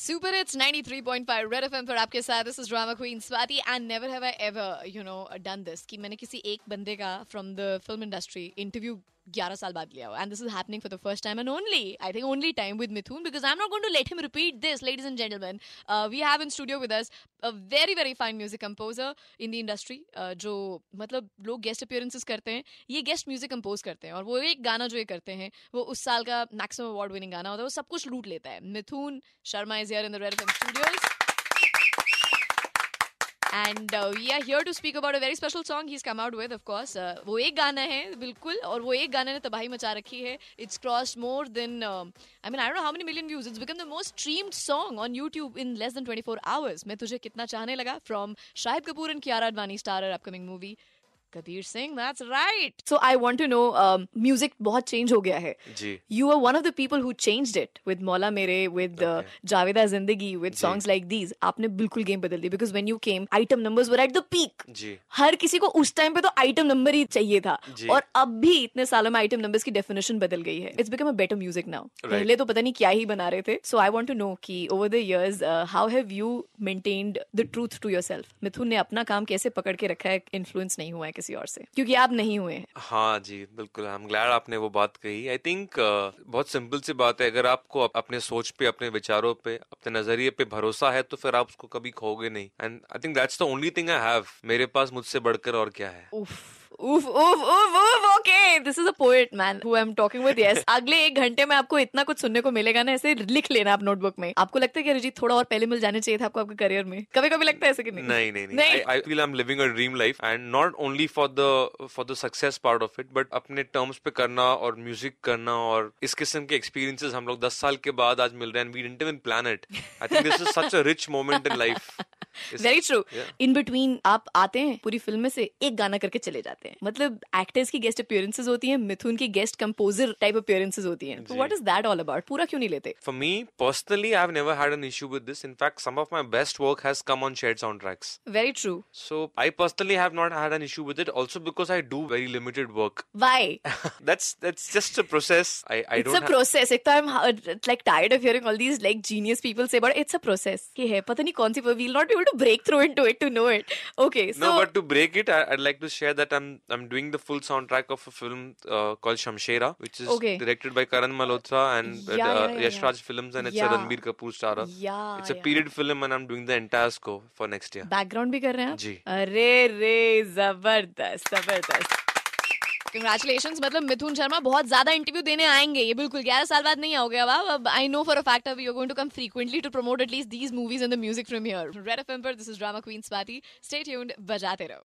Super Hits 93.5 Red FM पर आपके साथ this is drama queen Swati and never have I ever you know done this कि मैंने किसी एक बंदे का from the film industry interview 11 साल बाद लिया and this is happening for the first time and only I think only time with Mithun because I am not going to let him repeat this ladies and gentleman we have in studio with us a very very fine music composer in the industry जो मतलब लोग guest appearances करते हैं, ये guest music compose करते हैं और वो एक गाना जो ये करते हैं, वो उस साल का मैक्सिमम अवार्ड विनिंग गाना होता है, वो सब कुछ लूट लेता है। Mithun Sharma is here in the रेलकम studios and we are here to speak about a very special song he come out with of course वो एक गाना है, बिल्कुल, और वो एक गाने ने तबाही मचा रखी है। It's cross more than I mean I don't how many million views it's become the most streamed song on YouTube in less than 24 hours मैं तुझे कितना चाहने लगा? From Shahid Kapoor and Kiara Advani starrer upcoming movie Kabir Singh that's right so I want to know music बहुत change हो गया है। जी। You were one of the people who changed it with Mola Mere, with uh, Javeda Zindagi, with ji. songs like these. आपने बिल्कुल game बदल दी because when you came item numbers were at the peak. जी। हर किसी को उस time पे तो आइटम नंबर ही चाहिए था। जी. और अब भी इतने सालों में आइटम नंबर्स की डेफिनेशन बदल गई है। It's become a better music now पहले तो पता नहीं क्या ही बना रहे थे। So I want to know कि over the years how have you maintained the truth to yourself Mithun ने अपना काम कैसे पकड़ के रखा है? इन्फ्लुएंस नहीं हुआ है। किसी और से क्योंकि आप नहीं हुए हाँ। जी बिल्कुल आई एम ग्लैड आपने वो बात कही। आई थिंक uh, बहुत सिंपल सी बात है। अगर आपको अपने सोच पे अपने विचारों पे अपने नज़रिए पे भरोसा है तो फिर आप उसको कभी खोगे नहीं। And I think that's the only thing I have मेरे पास मुझसे बढ़कर और क्या है? उफ उफ उफ उफ oof, okay. This is a poet, man, who I'm talking with. Yes. अगले एक घंटे में आपको इतना कुछ सुनने को मिलेगा ना ऐसे लिख लेना आप नोटबुक में आपको लगता है कि अरिजीत थोड़ा और पहले मिल जाने चाहिए था आपको आपके करियर में कभी कभी लगता है ऐसे कि नहीं नहीं नहीं नहीं I feel I am living a dream life and not only for the for the success part of it but अपने टर्म्स पे करना और म्यूज़िक करना और इस किस्म के एक्सपीरियंसेस हम लोग दस साल के बाद आज मिल रहे हैं we didn't even plan it I think this is such a rich moment in life very true in between आप आते हैं पूरी फ़िल्म में से एक गाना करके चले जाते हैं। मतलब एक्टर्स की गेस्ट अपियरेंसेज होती है मिथुन की गेस्ट कंपोजर टाइप अपियरेंसेज होती हैं। What is that all about पूरा क्यों नहीं लेते? For me personally I never had an issue with this in fact some of my best work has come on shared soundtracks very true so I personally have not had an issue with it also because I do very limited work why that's that's just a process I I don't it's a process if I am like tired of hearing all these like genius people से but it's a process कि है पता नहीं कौन सी we will not be to break through into it to know it okay so no, but to break it, I, I'd like to share that I'm I'm doing the full soundtrack of a film uh, called Shamshera, which is Okay. directed by Karan Malhotra and uh, Yeah, uh, yeah, yeah, Yash yeah. Raj Films, and it's Yeah. a Ranbir Kapoor starrer. Yeah, it's a yeah. period film, and I'm doing the entire score for next year. Background भी कर रहे हैं आप जी। अरे रे जबरदस्त जबरदस्त congratulation मतलब मिथुन शर्मा बहुत ज़्यादा इंटरव्यू देने आएँगे। ये बिल्कुल ग्यारह साल बाद नहीं आओगे अब I know for a fact अब you going to come frequently to promote at least these movies in the music from here Red FM पर this is drama queen Swati stay tuned बजाते रहो।